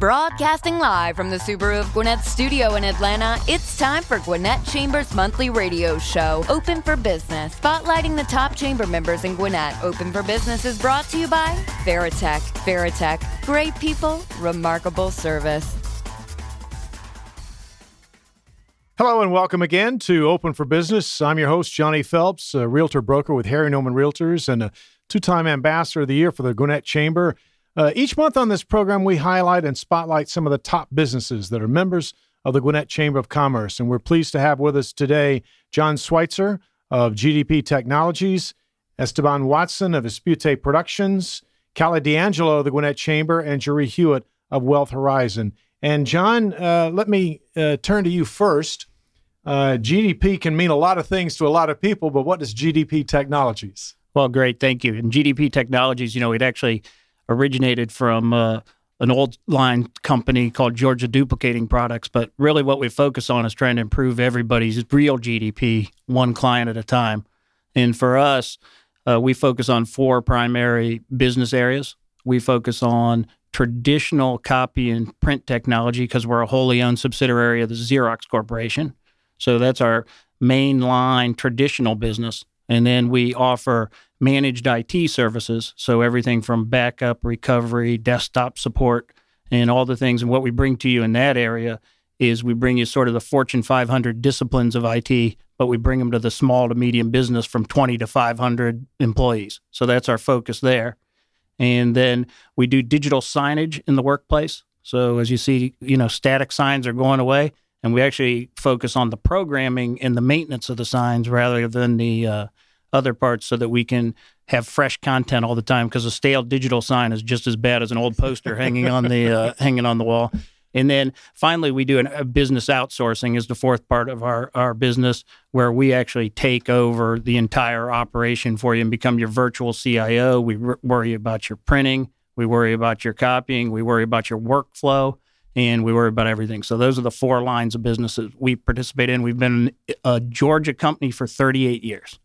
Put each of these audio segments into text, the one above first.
Broadcasting live from the Subaru of Gwinnett studio in Atlanta, it's time for Gwinnett Chamber's monthly radio show, Open for Business, spotlighting the top chamber members in Gwinnett. Open for Business is brought to you by Veritech. Veritech, great people, remarkable service. Hello and welcome again to Open for Business. I'm your host, Johnny Phelps, a realtor broker with Harry Norman Realtors and a two time ambassador of the year for the Gwinnett Chamber. Uh, each month on this program, we highlight and spotlight some of the top businesses that are members of the Gwinnett Chamber of Commerce. And we're pleased to have with us today John Schweizer of GDP Technologies, Estebon Watson of Espeute Productions, Cally D'Angelo of the Gwinnett Chamber, and Jerrí Hewett of Wealth Horizon. And John, uh, let me uh, turn to you first. Uh, GDP can mean a lot of things to a lot of people, but what is GDP Technologies? Well, great, thank you. And GDP Technologies, you know, it actually originated from uh, an old line company called Georgia Duplicating Products. But really, what we focus on is trying to improve everybody's real GDP one client at a time. And for us, uh, we focus on four primary business areas. We focus on traditional copy and print technology because we're a wholly owned subsidiary of the Xerox Corporation. So that's our main line traditional business. And then we offer managed IT services. So everything from backup, recovery, desktop support, and all the things. And what we bring to you in that area is we bring you sort of the Fortune 500 disciplines of IT, but we bring them to the small to medium business from 20 to 500 employees. So that's our focus there. And then we do digital signage in the workplace. So as you see, you know, static signs are going away, and we actually focus on the programming and the maintenance of the signs rather than the uh, other parts so that we can have fresh content all the time because a stale digital sign is just as bad as an old poster hanging on the uh, hanging on the wall. And then finally, we do an, a business outsourcing is the fourth part of our, our business where we actually take over the entire operation for you and become your virtual CIO. We r- worry about your printing, we worry about your copying, we worry about your workflow, and we worry about everything. So those are the four lines of businesses we participate in. We've been a Georgia company for 38 years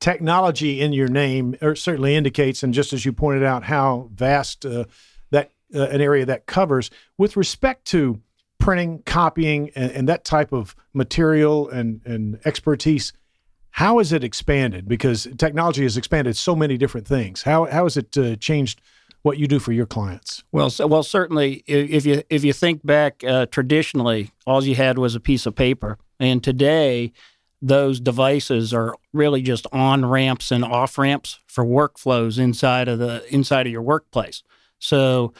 technology in your name certainly indicates, and just as you pointed out, how vast uh, that uh, an area that covers with respect to printing, copying, and, and, that type of material and, and expertise. How has it expanded? Because technology has expanded so many different things. How how has it uh, changed what you do for your clients? Well, so, well, certainly, if you if you think back uh, traditionally, all you had was a piece of paper, and today those devices are really just on ramps and off ramps for workflows inside of the inside of your workplace. So,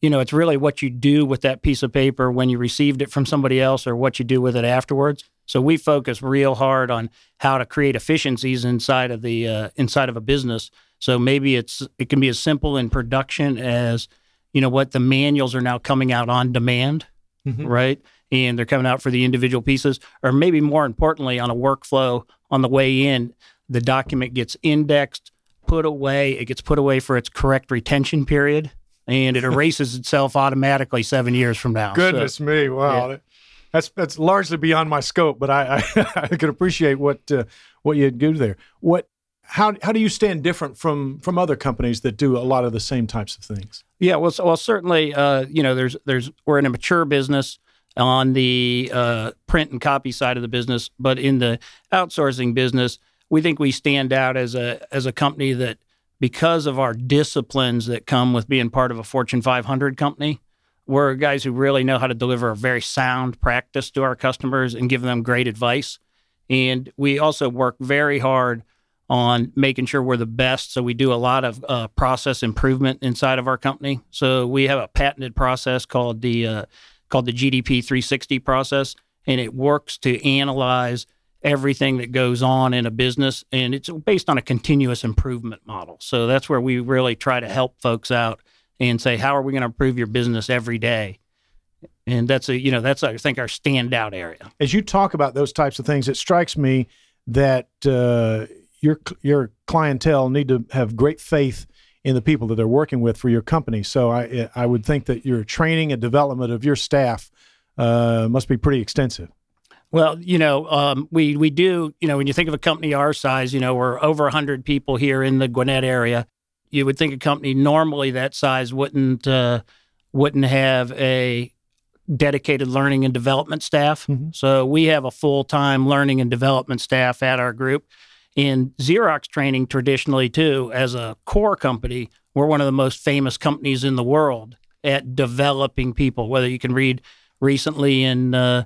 you know, it's really what you do with that piece of paper when you received it from somebody else or what you do with it afterwards. So we focus real hard on how to create efficiencies inside of the uh, inside of a business. So maybe it's it can be as simple in production as you know what the manuals are now coming out on demand, mm-hmm. right? And they're coming out for the individual pieces, or maybe more importantly, on a workflow on the way in, the document gets indexed, put away, it gets put away for its correct retention period, and it erases itself automatically seven years from now. Goodness so, me, wow. Yeah. That's that's largely beyond my scope, but I I, I could appreciate what uh, what you do there. What how how do you stand different from from other companies that do a lot of the same types of things? Yeah, well, so, well, certainly, uh, you know, there's there's we're in a mature business on the uh, print and copy side of the business, but in the outsourcing business, we think we stand out as a as a company that because of our disciplines that come with being part of a Fortune 500 company, we're guys who really know how to deliver a very sound practice to our customers and give them great advice. And we also work very hard on making sure we're the best. So we do a lot of uh, process improvement inside of our company. So we have a patented process called the uh, called the GDP 360 process, and it works to analyze everything that goes on in a business, and it's based on a continuous improvement model. So that's where we really try to help folks out and say, how are we going to improve your business every day? And that's a you know that's I think our standout area. As you talk about those types of things, it strikes me that uh, your your clientele need to have great faith in the people that they're working with for your company. So I I would think that your training and development of your staff uh, must be pretty extensive. Well, you know, um, we we do. You know, when you think of a company our size, you know, we're over hundred people here in the Gwinnett area. You would think a company normally that size wouldn't uh, wouldn't have a dedicated learning and development staff. Mm-hmm. So we have a full time learning and development staff at our group. In Xerox training, traditionally, too, as a core company, we're one of the most famous companies in the world at developing people. Whether you can read recently in uh,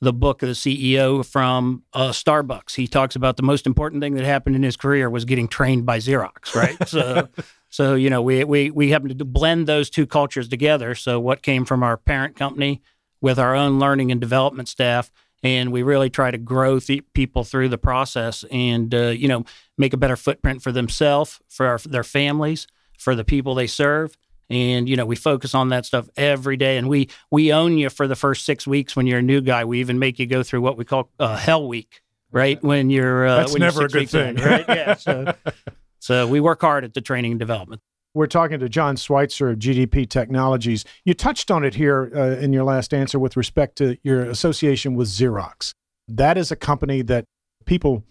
the book of the CEO from uh, Starbucks, he talks about the most important thing that happened in his career was getting trained by Xerox, right? so, so you know, we we we happen to blend those two cultures together. So, what came from our parent company with our own learning and development staff and we really try to grow th- people through the process and uh, you know make a better footprint for themselves for our, their families for the people they serve. And you know we focus on that stuff every day. And we we own you for the first six weeks when you're a new guy. We even make you go through what we call uh, hell week right. when you're uh, that's when never you're a good thing in, right? Yeah so, so we work hard at the training and development we're talking to John Schweizer of GDP Technologies. You touched on it here uh, in your last answer with respect to your association with Xerox. That is a company that people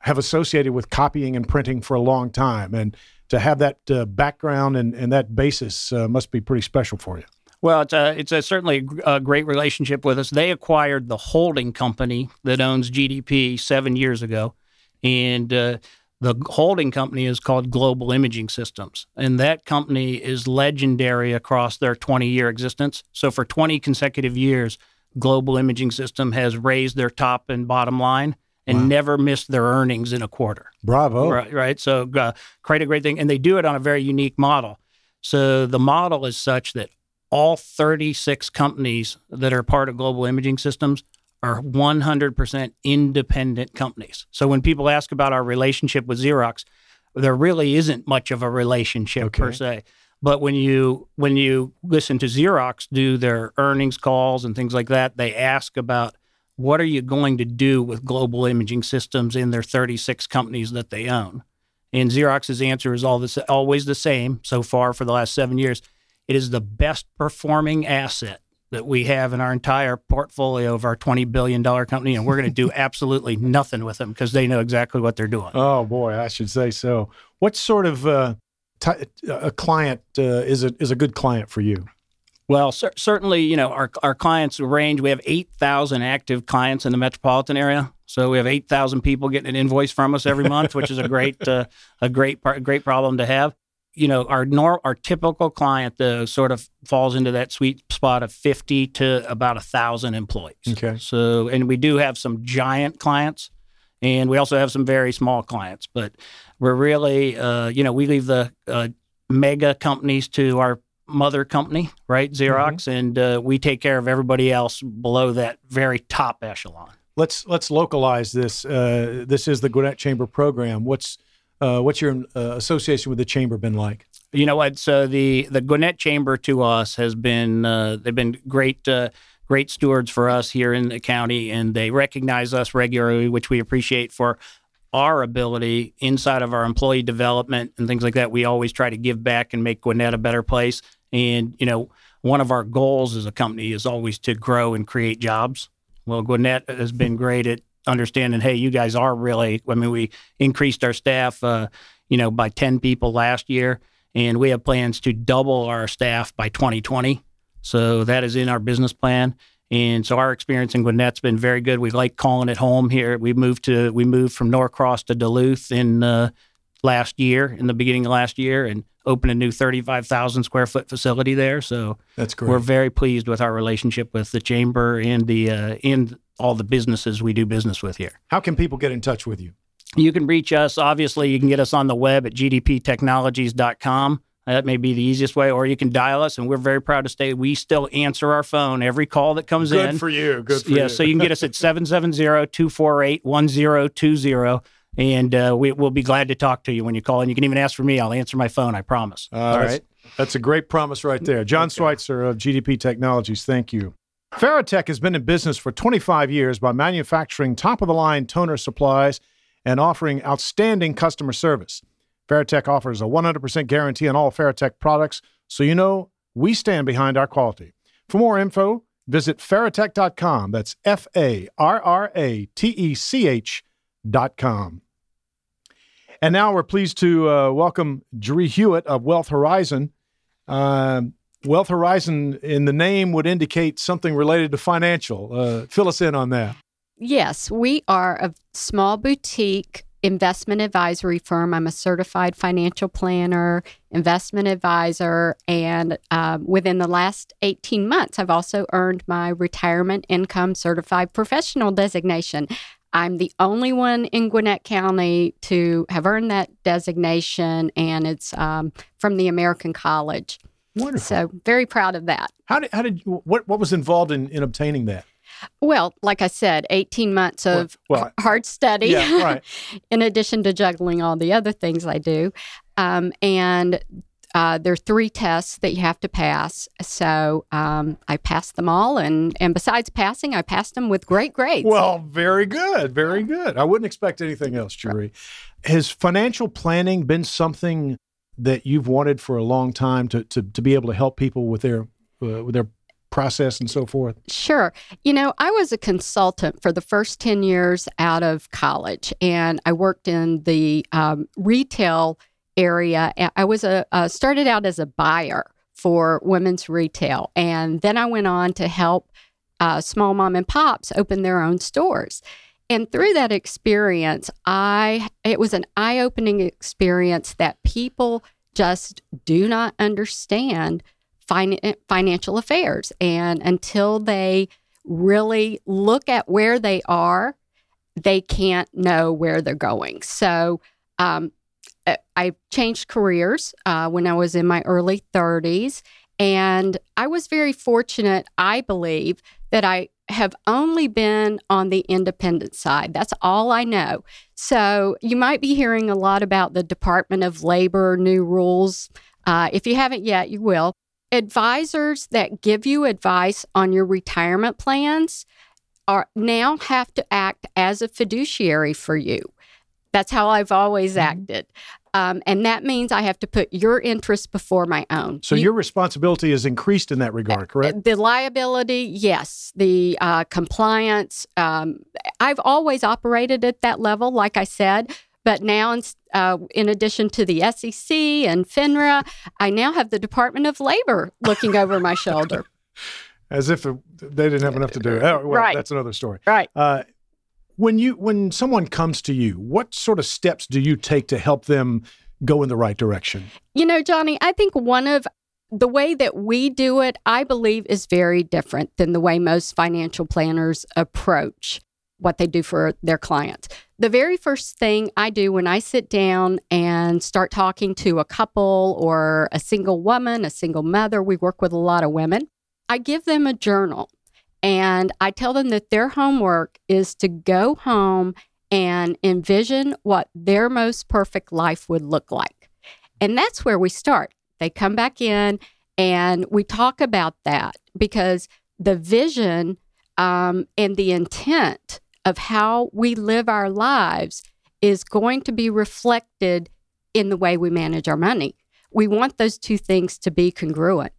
have associated with copying and printing for a long time. And to have that uh, background and, and that basis uh, must be pretty special for you. Well, it's a, it's a certainly a great relationship with us. They acquired the holding company that owns GDP seven years ago. And uh, the holding company is called Global Imaging Systems, and that company is legendary across their 20 year existence. So, for 20 consecutive years, Global Imaging System has raised their top and bottom line and wow. never missed their earnings in a quarter. Bravo. Right. right. So, uh, quite a great thing. And they do it on a very unique model. So, the model is such that all 36 companies that are part of Global Imaging Systems are 100% independent companies. So when people ask about our relationship with Xerox, there really isn't much of a relationship okay. per se. But when you when you listen to Xerox do their earnings calls and things like that, they ask about what are you going to do with global imaging systems in their 36 companies that they own. And Xerox's answer is all this, always the same so far for the last seven years. It is the best performing asset that we have in our entire portfolio of our $20 billion company, and we're going to do absolutely nothing with them because they know exactly what they're doing. Oh, boy, I should say so. What sort of uh, t- a client uh, is, a, is a good client for you? Well, cer- certainly, you know, our, our clients range. We have 8,000 active clients in the metropolitan area. So we have 8,000 people getting an invoice from us every month, which is a great, uh, a great, par- great problem to have you know, our nor- our typical client though sort of falls into that sweet spot of 50 to about a thousand employees. Okay. So, and we do have some giant clients, and we also have some very small clients. But we're really, uh, you know, we leave the uh, mega companies to our mother company, right, Xerox, mm-hmm. and uh, we take care of everybody else below that very top echelon. Let's let's localize this. Uh, this is the Gwinnett Chamber program. What's uh, what's your uh, association with the chamber been like? You know what? So the the Gwinnett Chamber to us has been uh, they've been great uh, great stewards for us here in the county, and they recognize us regularly, which we appreciate for our ability inside of our employee development and things like that. We always try to give back and make Gwinnett a better place. And you know, one of our goals as a company is always to grow and create jobs. Well, Gwinnett has been great at understanding, hey, you guys are really. I mean, we increased our staff, uh, you know, by ten people last year, and we have plans to double our staff by 2020. So that is in our business plan. And so our experience in Gwinnett's been very good. We like calling it home here. We moved to we moved from Norcross to Duluth in uh, last year, in the beginning of last year, and opened a new 35,000 square foot facility there. So that's great. We're very pleased with our relationship with the chamber and the uh, and all the businesses we do business with here. How can people get in touch with you? You can reach us. Obviously, you can get us on the web at gdptechnologies.com. That may be the easiest way, or you can dial us, and we're very proud to say we still answer our phone every call that comes Good in. Good for you. Good for yeah, you. so you can get us at 770-248-1020, and uh, we, will be glad to talk to you when you call. And you can even ask for me. I'll answer my phone, I promise. Uh, All that's, right. That's a great promise right there. John okay. Schweizer of GDP Technologies, thank you. Farratech has been in business for 25 years by manufacturing top of the line toner supplies and offering outstanding customer service. Farratech offers a 100% guarantee on all Farratech products, so you know we stand behind our quality. For more info, visit farratech.com. That's F A R R A T E C H.com. And now we're pleased to uh, welcome Jerrí Hewett of Wealth Horizon. Uh, Wealth Horizon in the name would indicate something related to financial. Uh, fill us in on that. Yes, we are a small boutique investment advisory firm. I'm a certified financial planner, investment advisor, and um, within the last 18 months, I've also earned my retirement income certified professional designation. I'm the only one in Gwinnett County to have earned that designation, and it's um, from the American College. Wonderful. So, very proud of that. How did, how did what, what was involved in, in obtaining that? Well, like I said, 18 months of Well- well, hard study. Yeah, right. in addition to juggling all the other things I do. Um, and uh, there are three tests that you have to pass. So um, I passed them all. And, and besides passing, I passed them with great grades. Well, very good, very good. I wouldn't expect anything else, Jerrí. Has financial planning been something that you've wanted for a long time to to, to be able to help people with their uh, with their process and so forth? Sure. You know, I was a consultant for the first 10 years out of college, and I worked in the um, retail area. I was a uh, started out as a buyer for women's retail, and then I went on to help uh, small mom and pops open their own stores. And through that experience, I it was an eye-opening experience that people just do not understand fin- financial affairs. And until they really look at where they are, they can't know where they're going. So um, I- changed careers uh, when I was in my early 30s. And I was very fortunate, I believe, that I have only been on the independent side. That's all I know. So you might be hearing a lot about the Department of Labor new rules. Uh, if you haven't yet, you will. Advisors that give you advice on your retirement plans are now have to act as a fiduciary for you. That's how I've always acted. Um, and that means I have to put your interests before my own. So You- your responsibility is increased in that regard, correct? the liability, yes. The uh, compliance, um, I've always operated at that level, like I said. But now, in, uh, in addition to the SEC and FINRA, I now have the Department of Labor looking over my shoulder. As if they didn't have enough to do. Oh, well, Right. That's another story. Right. Uh, when you when someone comes to you, what sort of steps do you take to help them go in the right direction? You know, Johnny, I think one of the way that we do it, I believe, is very different than the way most financial planners approach what they do for their clients. The very first thing I do when I sit down and start talking to a couple or a single woman, a single mother, we work with a lot of women, I give them a journal and I tell them that their homework is to go home and envision what their most perfect life would look like. And that's where we start. They come back in and we talk about that because the vision um, and the intent of how we live our lives is going to be reflected in the way we manage our money. We want those two things to be congruent.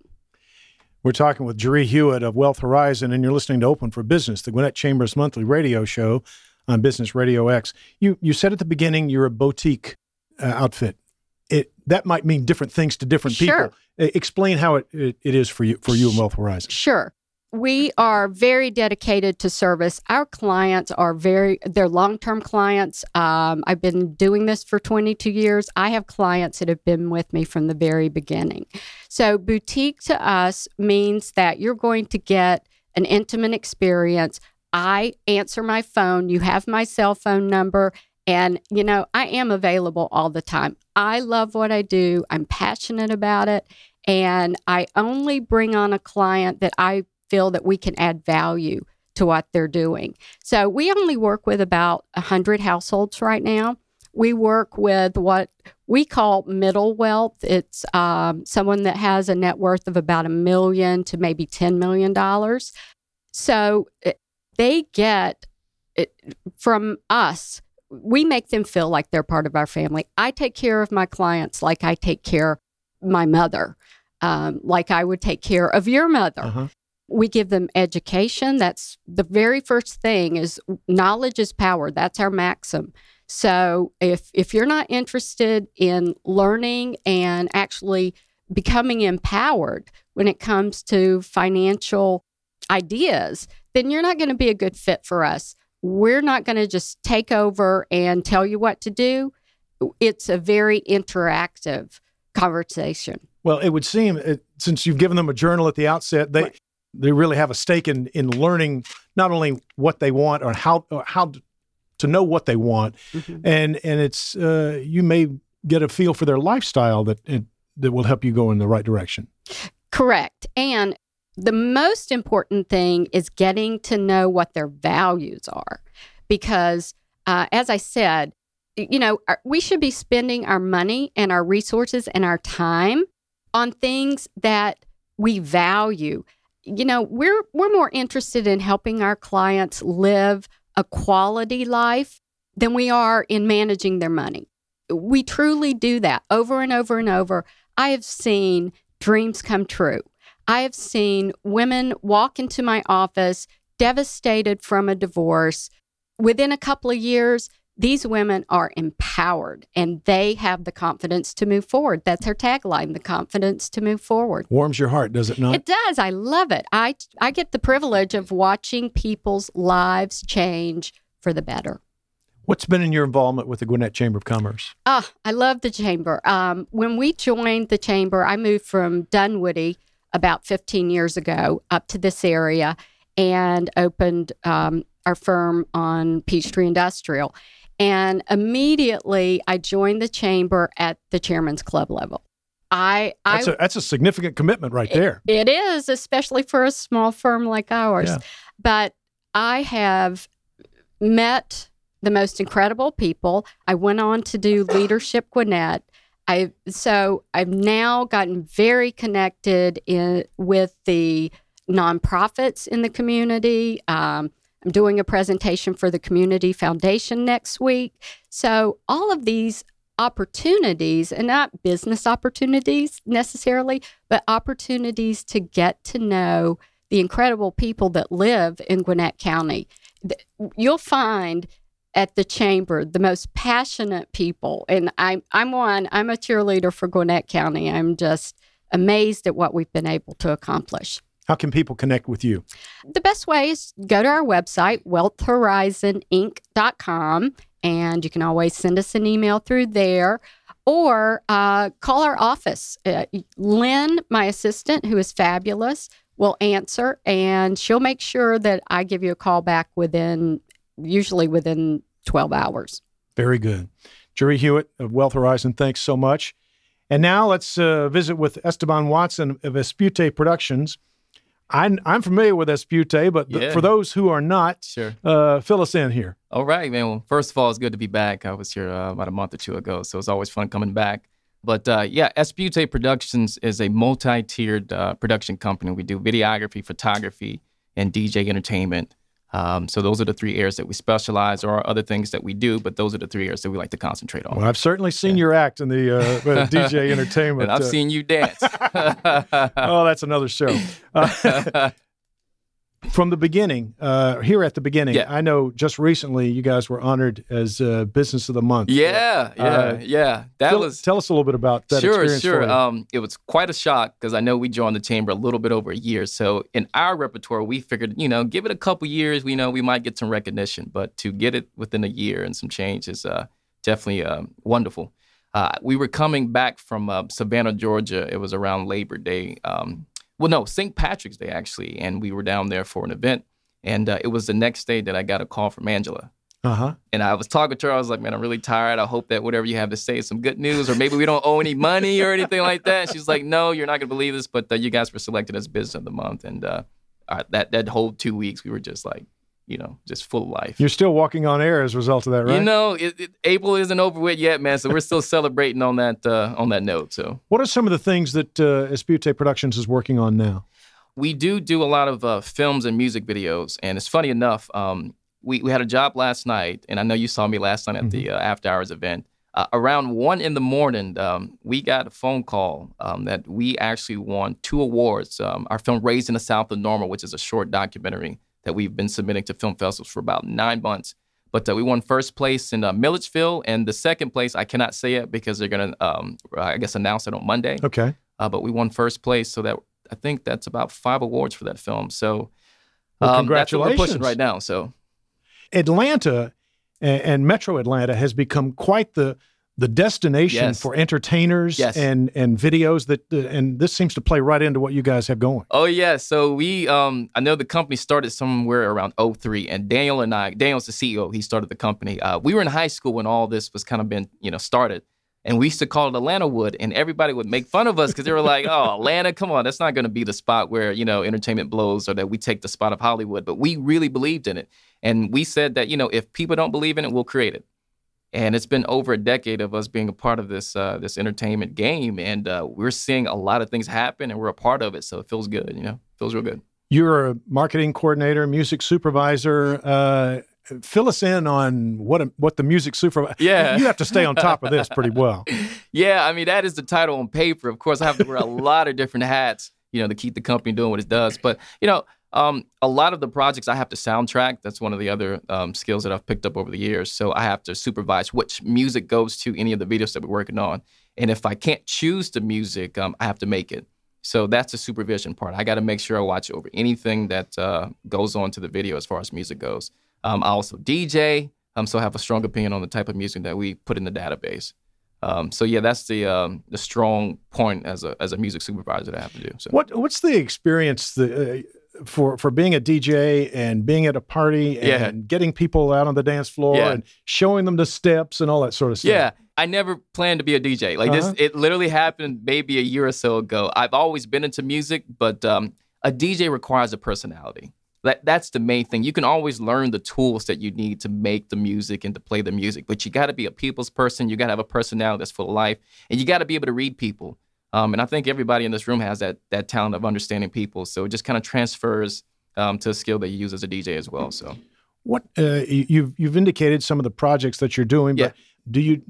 We're talking with Jerrí Hewett of Wealth Horizon, and you're listening to Open for Business, the Gwinnett Chambers monthly radio show on Business Radio X. You you said at the beginning you're a boutique uh, outfit. It that might mean different things to different Sure. people. Explain how it, it, it is for you for you and Wealth Horizon. Sure. We are very dedicated to service. Our clients are very, they're long term clients. Um, I've been doing this for 22 years. I have clients that have been with me from the very beginning. So, boutique to us means that you're going to get an intimate experience. I answer my phone, you have my cell phone number, and you know, I am available all the time. I love what I do, I'm passionate about it, and I only bring on a client that I feel that we can add value to what they're doing. So we only work with about 100 households right now. We work with what we call middle wealth. It's um, someone that has a net worth of about a million to maybe $10 million. So they get from us, we make them feel like they're part of our family. I take care of my clients like I take care my mother, um, like I would take care of your mother Uh-huh. We give them education that's the very first thing is knowledge is power that's our maxim so if if you're not interested in learning and actually becoming empowered when it comes to financial ideas, then you're not going to be a good fit for us. We're not going to just take over and tell you what to do. It's a very interactive conversation. Well, it would seem it, since you've given them a journal at the outset, they right. They really have a stake in in learning not only what they want or how or how to know what they want, mm-hmm. and and it's uh, you may get a feel for their lifestyle that it, that will help you go in the right direction. Correct, and the most important thing is getting to know what their values are, because uh, as I said, you know, we should be spending our money and our resources and our time on things that we value. You know, we're we're more interested in helping our clients live a quality life than we are in managing their money. We truly do that over and over and over. I have seen dreams come true. I have seen women walk into my office devastated from a divorce. Within a couple of years, these women are empowered and they have the confidence to move forward. That's her tagline, the confidence to move forward. Warms your heart, does it not? It does. I love it. I I get the privilege of watching people's lives change for the better. What's been in your involvement with the Gwinnett Chamber of Commerce? Ah, I love the chamber. Um, when we joined the chamber, I moved from Dunwoody about 15 years ago up to this area and opened um, our firm on Peachtree Industrial. And immediately I joined the chamber at the chairman's club level. I, that's, I, a, that's a significant commitment right there. it is, especially for a small firm like ours. Yeah. But I have met the most incredible people. I went on to do Leadership Gwinnett. I so I've now gotten very connected in with the nonprofits in the community. Um, I'm doing a presentation for the Community Foundation next week. So, all of these opportunities, and not business opportunities necessarily, but opportunities to get to know the incredible people that live in Gwinnett County. You'll find at the chamber the most passionate people and I'm I'm one I'm a cheerleader for Gwinnett County. I'm just amazed at what we've been able to accomplish. How can people connect with you? The best way is go to our website, wealthhorizoninc.com, and you can always send us an email through there or uh, call our office. Uh, Lynn, my assistant, who is fabulous, will answer and she'll make sure that I give you a call back within, usually within 12 hours. Very good. Jerrí Hewett of Wealth Horizon, thanks so much. And now let's uh, visit with Estebon Watson of Espeute Productions. I'm, I'm familiar with Espeute, but yeah. for those who are not, sure. Uh, fill us in here. All right, man. Well, first of all, it's good to be back. I was here uh, about a month or two ago, so it's always fun coming back. But uh, yeah, Espeute Productions is a multi-tiered uh, production company. We do videography, photography, and DJ entertainment. Um, so those are the three areas that we specialize. There are other things that we do, but those are the three areas that we like to concentrate on. Well, I've certainly seen yeah. your act in the uh, DJ entertainment. and I've uh, seen you dance. oh, that's another show. Uh, from the beginning, uh, here at the beginning, yeah. I know just recently you guys were honored as uh, Business of the Month. Yeah, yeah, uh, yeah. That tell, was. Tell us a little bit about that. Sure, sure. Um, it was quite a shock because I know we joined the chamber a little bit over a year. So in our repertoire, we figured, you know, give it a couple years, we know we might get some recognition. But to get it within a year and some change is uh, definitely um, wonderful. Uh, we were coming back from uh, Savannah, Georgia. It was around Labor Day. Um, well, no, St. Patrick's Day actually, and we were down there for an event and uh, it was the next day that I got a call from Angela. Uh-huh. And I was talking to her. I was like, man, I'm really tired. I hope that whatever you have to say is some good news, or maybe we don't owe any money or anything like that. She's like, no, you're not going to believe this, but uh, you guys were selected as Business of the Month. And uh, that, that whole two weeks, we were just like, you know, just full of life. You're still walking on air as a result of that, right? You know, it, it, April isn't over with yet, man. So we're still celebrating on that uh, on that note. So, what are some of the things that uh, Espeute Productions is working on now? we do do a lot of uh, films and music videos, and it's funny enough. Um, we we had a job last night, and I know you saw me last night at mm-hmm. the uh, after hours event. Uh, around one in the morning, um, we got a phone call um, that we actually won two awards. Um, our film "Raised in the South of Normal," which is a short documentary that we've been submitting to film festivals for about nine months. But uh, we won first place in uh, Milledgeville, and the second place I cannot say it because they're gonna, um, I guess, announce it on Monday. Okay. uh, but we won first place. So that I think that's about five awards for that film. So Well, um, that's what we're congratulations. pushing right now. So Atlanta and, and Metro Atlanta has become quite the the destination Yes. for entertainers Yes. and and videos that uh, and this seems to play right into what you guys have going. Oh yeah, so we um I know the company started somewhere around 03 and Daniel and I Daniel's the CEO, he started the company. Uh, we were in high school when all this was kind of been, you know, started. And we used to call it Atlanta Wood and everybody would make fun of us because they were like, "Oh, Atlanta, come on, that's not going to be the spot where, you know, entertainment blows or that we take the spot of Hollywood." But we really believed in it. And we said that, you know, if people don't believe in it, we'll create it. And it's been over a decade of us being a part of this uh, this entertainment game, and uh, we're seeing a lot of things happen, and we're a part of it. So it feels good, you know, feels real good. You're a marketing coordinator, music supervisor. Uh, fill us in on what a, what the music supervisor. Yeah. you have to stay on top of this pretty well. Yeah, I mean that is the title on paper. Of course, I have to wear a lot of different hats, you know, to keep the company doing what it does. But you know, um, a lot of the projects I have to soundtrack. That's one of the other um, skills that I've picked up over the years. So I have to supervise which music goes to any of the videos that we're working on. And if I can't choose the music, um, I have to make it. So that's the supervision part. I got to make sure I watch over anything that uh, goes on to the video as far as music goes. Um, I also DJ, um, so I have a strong opinion on the type of music that we put in the database. Um, so yeah, that's the um, the strong point as a as a music supervisor that I have to do. So What what's the experience the, uh, for for being a DJ and being at a party and Yeah. getting people out on the dance floor Yeah. and showing them the steps and all that sort of stuff? Yeah, I never planned to be a DJ. Like Uh-huh. this, it literally happened maybe a year or so ago. I've always been into music, but um, a DJ requires a personality. That that's the main thing. You can always learn the tools that you need to make the music and to play the music, but you got to be a people's person. You got to have a personality that's full of life, and you got to be able to read people. Um, and I think everybody in this room has that that talent of understanding people. So it just kind of transfers um, to a skill that you use as a DJ as well. So. What uh, you- you've you've indicated some of the projects that you're doing, Yeah. but do you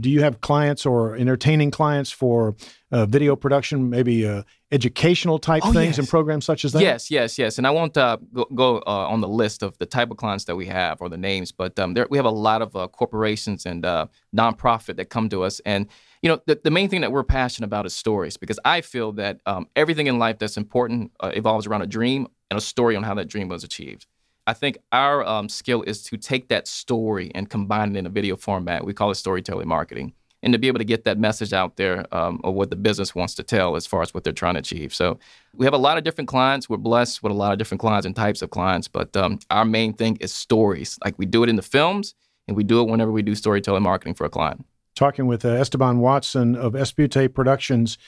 do you have clients or entertaining clients for uh, video production, maybe uh, educational type Oh, things yes. and programs such as that? Yes, yes, yes. And I won't uh, go, go uh, on the list of the type of clients that we have or the names, but um, there, we have a lot of uh, corporations and uh, nonprofit that come to us. And you know, the, the main thing that we're passionate about is stories because I feel that um, everything in life that's important uh, evolves around a dream and a story on how that dream was achieved. I think our um, skill is to take that story and combine it in a video format. We call it storytelling marketing. And to be able to get that message out there um, of what the business wants to tell as far as what they're trying to achieve. So we have a lot of different clients. We're blessed with a lot of different clients and types of clients. But um, our main thing is stories. Like we do it in the films and we do it whenever we do storytelling marketing for a client. Talking with uh, Estebon Watson of Espeute Productions.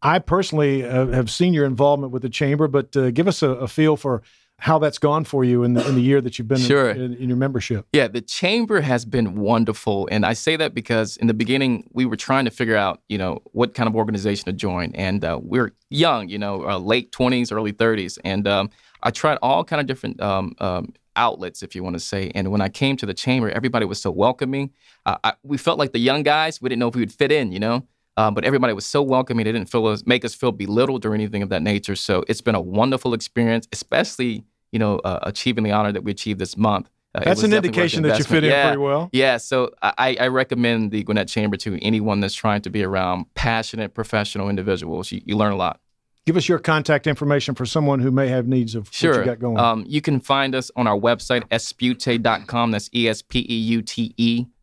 I personally uh, have seen your involvement with the chamber, but uh, give us a, a feel for how that's gone for you in the, in the year that you've been in- Sure. in, in your membership. Yeah, the chamber has been wonderful. And I say that because in the beginning, we were trying to figure out, you know, what kind of organization to join. And uh, we're young, you know, uh, late 20s, early 30s. And um, I tried all kind of different um, um, outlets, if you want to say. And when I came to the chamber, everybody was so welcoming. Uh, I, we felt like the young guys. We didn't know if we would fit in, you know. Um, but everybody was so welcoming. They didn't feel us, make us feel belittled or anything of that nature. So it's been a wonderful experience, especially you know uh, achieving the honor that we achieved this month. Uh, That's an indication that you fit in. Yeah. pretty well. Yeah, so I, I recommend the Gwinnett Chamber to anyone that's trying to be around passionate, professional individuals. You, you learn a lot. Give us your contact information for someone who may have needs of what Sure. you got going. Um, you can find us on our website, espeute.com. That's E S P E U T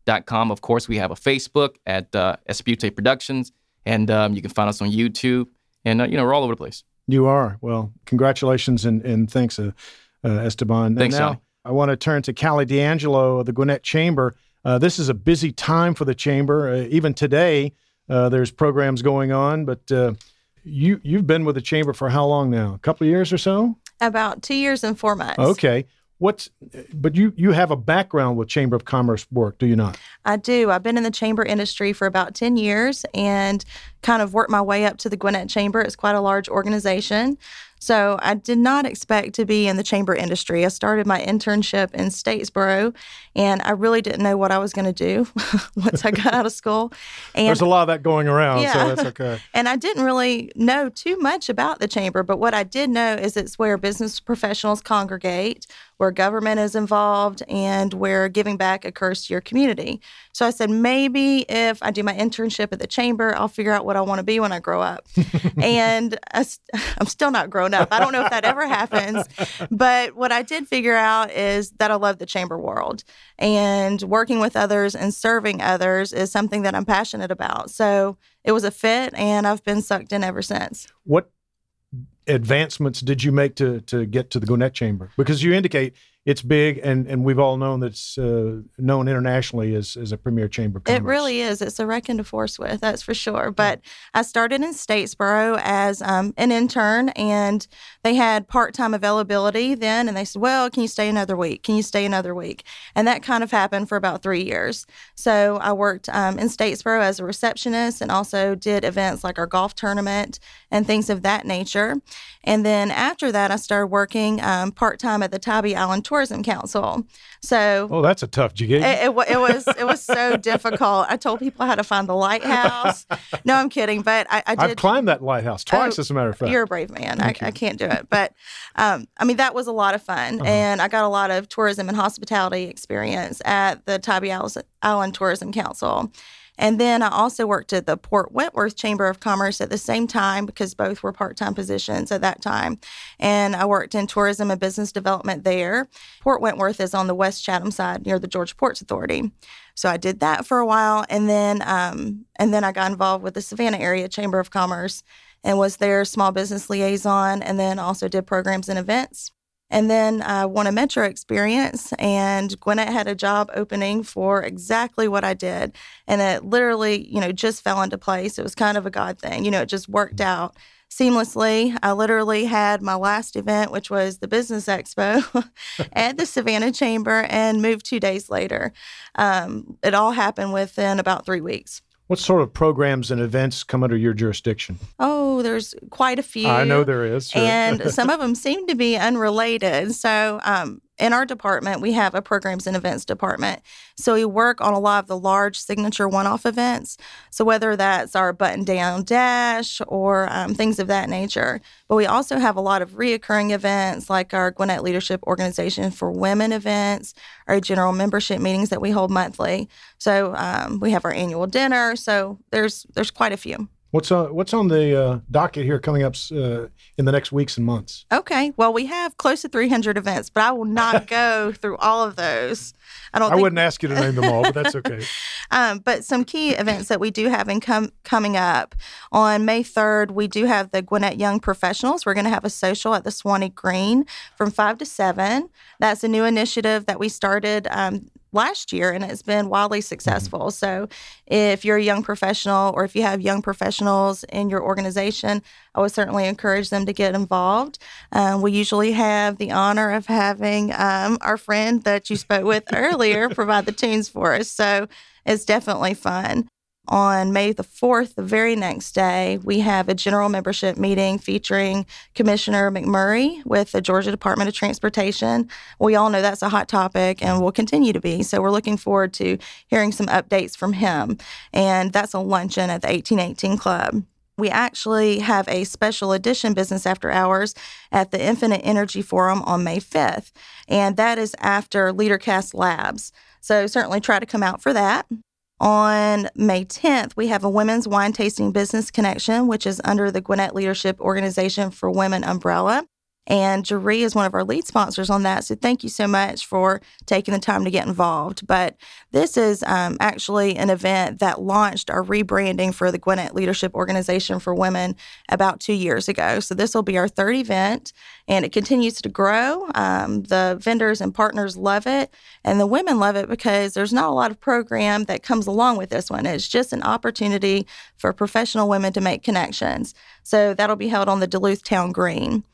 E.com. Of course, we have a Facebook at uh, Espeute Productions, and um, you can find us on YouTube. And, uh, you know, we're all over the place. You are. Well, congratulations and, and thanks, uh, uh, Estebon. And Thanks, now Johnny. I want to turn to Cally D'Angelo of the Gwinnett Chamber. Uh, this is a busy time for the Chamber. Uh, even today, uh, there's programs going on, but uh, you, you've been with the Chamber for how long now? A couple of years or so? About two years and four months. Okay. What's, but you, you have a background with Chamber of Commerce work, do you not? I do. I've been in the chamber industry for about 10 years and kind of worked my way up to the Gwinnett Chamber. It's quite a large organization. So I did not expect to be in the chamber industry. I started my internship in Statesboro and I really didn't know what I was going to do once I got out of school. And There's a lot of that going around, so Yeah. that's okay. And I didn't really know too much about the chamber, but what I did know is it's where business professionals congregate, where government is involved, and where giving back occurs to your community. So I said, maybe if I do my internship at the chamber, I'll figure out what I want to be when I grow up. and I, am still not grown up. I don't know if that ever happens. But what I did figure out is that I love the chamber world and working with others and serving others is something that I'm passionate about. So it was a fit and I've been sucked in ever since. What advancements did you make to to get to the Gwinnett Chamber? Because you indicate it's big, and and we've all known that's uh, known internationally as, as a premier chamber. It really is. It's a reckon to force with, that's for sure. But I started in Statesboro as um, an intern, and they had part time availability then, and they said, "Well, can you stay another week? Can you stay another week?" And that kind of happened for about three years. So I worked um, in Statesboro as a receptionist, and also did events like our golf tournament and things of that nature. And then after that, I started working um, part time at the Tybee Island Tour Tourism Council. So, oh, that's a tough gig. It, it, it, was it was so difficult. I told people how to find the lighthouse. No, I'm kidding, but I, I did. I've climbed that lighthouse twice, oh, as a matter of fact. You're a brave man. I, I, can't do it, but um, I mean that was a lot of fun, uh-huh. and I got a lot of tourism and hospitality experience at the Tybee Island Tourism Council. And then I also worked at the Port Wentworth Chamber of Commerce at the same time because both were part time positions at that time. And I worked in tourism and business development there. Port Wentworth is on the West Chatham side near the George Ports Authority. So I did that for a while, and then um, and then I got involved with the Savannah Area Chamber of Commerce and was their small business liaison, and then also did programs and events. And then I won a Metro experience, and Gwinnett had a job opening for exactly what I did. And it literally, you know, just fell into place. It was kind of a God thing. You know, it just worked out seamlessly. I literally had my last event, which was the Business Expo at the Savannah Chamber, and moved two days later. Um, it all happened within about three weeks. What sort of programs and events come under your jurisdiction? Oh, there's quite a few. I know there is. Sure. And some of them seem to be unrelated. So, um, in our department, we have a programs and events department. So we work on a lot of the large signature one off events. So whether that's our button down dash or um, things of that nature. But we also have a lot of reoccurring events like our Gwinnett Leadership Organization for Women events, our general membership meetings that we hold monthly. So um, we have our annual dinner. So there's there's quite a few. What's on What's on the uh, docket here coming up uh, in the next weeks and months? Okay, well we have close to 300 events, but I will not go through all of those. I don't. I think... wouldn't ask you to name them all, but that's okay. um, but some key events that we do have in com- coming up on May 3rd, we do have the Gwinnett Young Professionals. We're going to have a social at the Suwanee Green from five to seven. That's a new initiative that we started um, last year and it's been wildly mm-hmm. successful. So, if you're a young professional or if you have young professionals in your organization, I would certainly encourage them to get involved. Um, we usually have the honor of having um, our friend that you spoke with earlier provide the tunes for us. So, it's definitely fun on May the 4th, the very next day, we have a general membership meeting featuring Commissioner McMurry with the Georgia Department of Transportation. We all know that's a hot topic and will continue to be. So we're looking forward to hearing some updates from him. And that's a luncheon at the 1818 Club. We actually have a special edition business after hours at the Infinite Energy Forum on May 5th, and that is after LeaderCast Labs. So certainly try to come out for that. On May 10th, we have a women's wine tasting business connection, which is under the Gwinnett Leadership Organization for Women umbrella. And Jerrí is one of our lead sponsors on that. So thank you so much for taking the time to get involved. But this is um, actually an event that launched our rebranding for the Gwinnett Leadership Organization for Women about two years ago. So this will be our third event and it continues to grow. Um, the vendors and partners love it, and the women love it because there's not a lot of program that comes along with this one. It's just an opportunity for professional women to make connections. So that'll be held on the Duluth Town Green.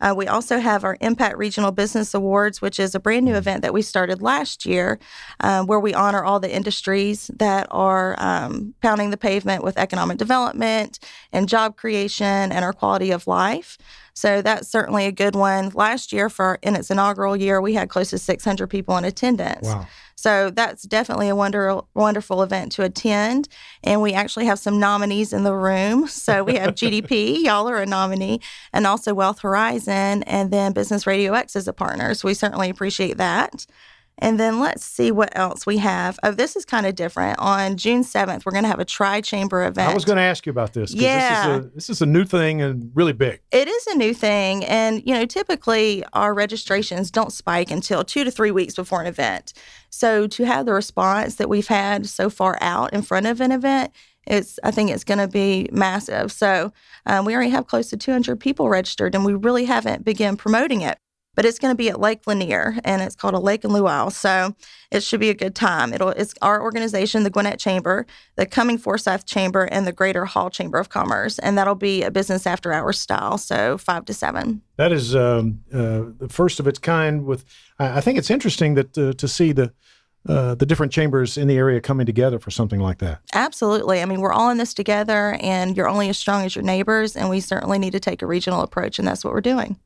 Uh, we also have our Impact Regional Business Awards, which is a brand new event that we started last year, um, where we honor all the industries that are um, pounding the pavement with economic development and job creation and our quality of life. So that's certainly a good one. Last year, for in its inaugural year, we had close to 600 people in attendance. Wow. So that's definitely a wonder, wonderful event to attend. And we actually have some nominees in the room. So we have GDP, y'all are a nominee, and also Wealth Horizon, and then Business Radio X is a partner. So we certainly appreciate that. And then let's see what else we have. Oh, this is kind of different. On June 7th, we're going to have a tri chamber event. I was going to ask you about this. Yeah. This is, a, this is a new thing and really big. It is a new thing. And, you know, typically our registrations don't spike until two to three weeks before an event. So to have the response that we've had so far out in front of an event, it's I think it's going to be massive. So um, we already have close to 200 people registered, and we really haven't begun promoting it. But it's going to be at Lake Lanier, and it's called a Lake and Luau. So it should be a good time. It'll it's our organization, the Gwinnett Chamber, the Cumming Forsyth Chamber, and the Greater Hall Chamber of Commerce, and that'll be a business after hours style, so five to seven. That is um, uh, the first of its kind. With I I think it's interesting that uh, to see the uh, the different chambers in the area coming together for something like that. Absolutely. I mean, we're all in this together, and you're only as strong as your neighbors, and we certainly need to take a regional approach, and that's what we're doing.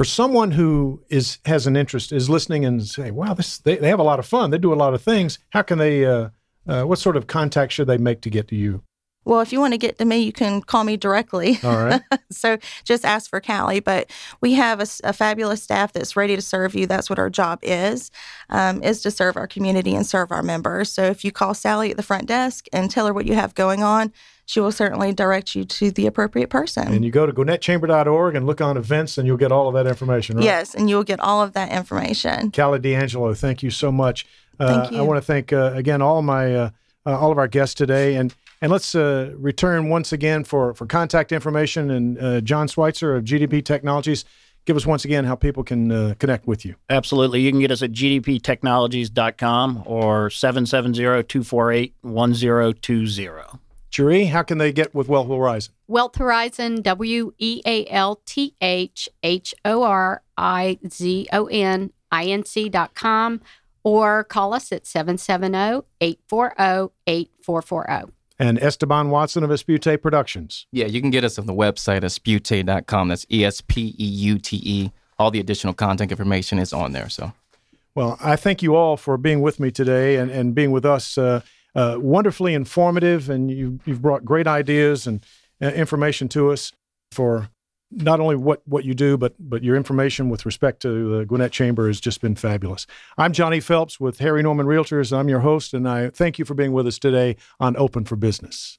For someone who is has an interest, is listening and say, "Wow, this they, they have a lot of fun. They do a lot of things." How can they? Uh, uh, what sort of contact should they make to get to you? Well, if you want to get to me, you can call me directly. All right. so just ask for Cally. But we have a fabulous staff that's ready to serve you. That's what our job is, um, is to serve our community and serve our members. So if you call Sally at the front desk and tell her what you have going on, she will certainly direct you to the appropriate person. And you go to gwinnettchamber.org and look on events, and you'll get all of that information. Right? Yes, and you'll get all of that information. Cally D'Angelo, thank you so much. Uh, Thank I want to thank uh, again all my uh, uh, all of our guests today, and and let's uh, return once again for for contact information. And uh, John Schweizer of GDP Technologies, give us once again how people can uh, connect with you. Absolutely. You can get us at gdptechnologies.com or 770-248-1020. Jerrí, how can they get with Wealth Horizon? Wealth Horizon, W E A L T H H O R I Z O N I N C dot com or call us at oh, 770 840 8440. And Estebon Watson of Espeute Productions. Yeah, you can get us on the website espeute.com. That's E S P E U T E. All the additional contact information is on there. So Well, I thank you all for being with me today and, and being with us. Uh, uh, wonderfully informative, and you, you've brought great ideas and uh, information to us for not only what, what you do, but but your information with respect to the Gwinnett Chamber has just been fabulous. I'm Johnny Phelps with Harry Norman Realtors. I'm your host, and I thank you for being with us today on Open for Business.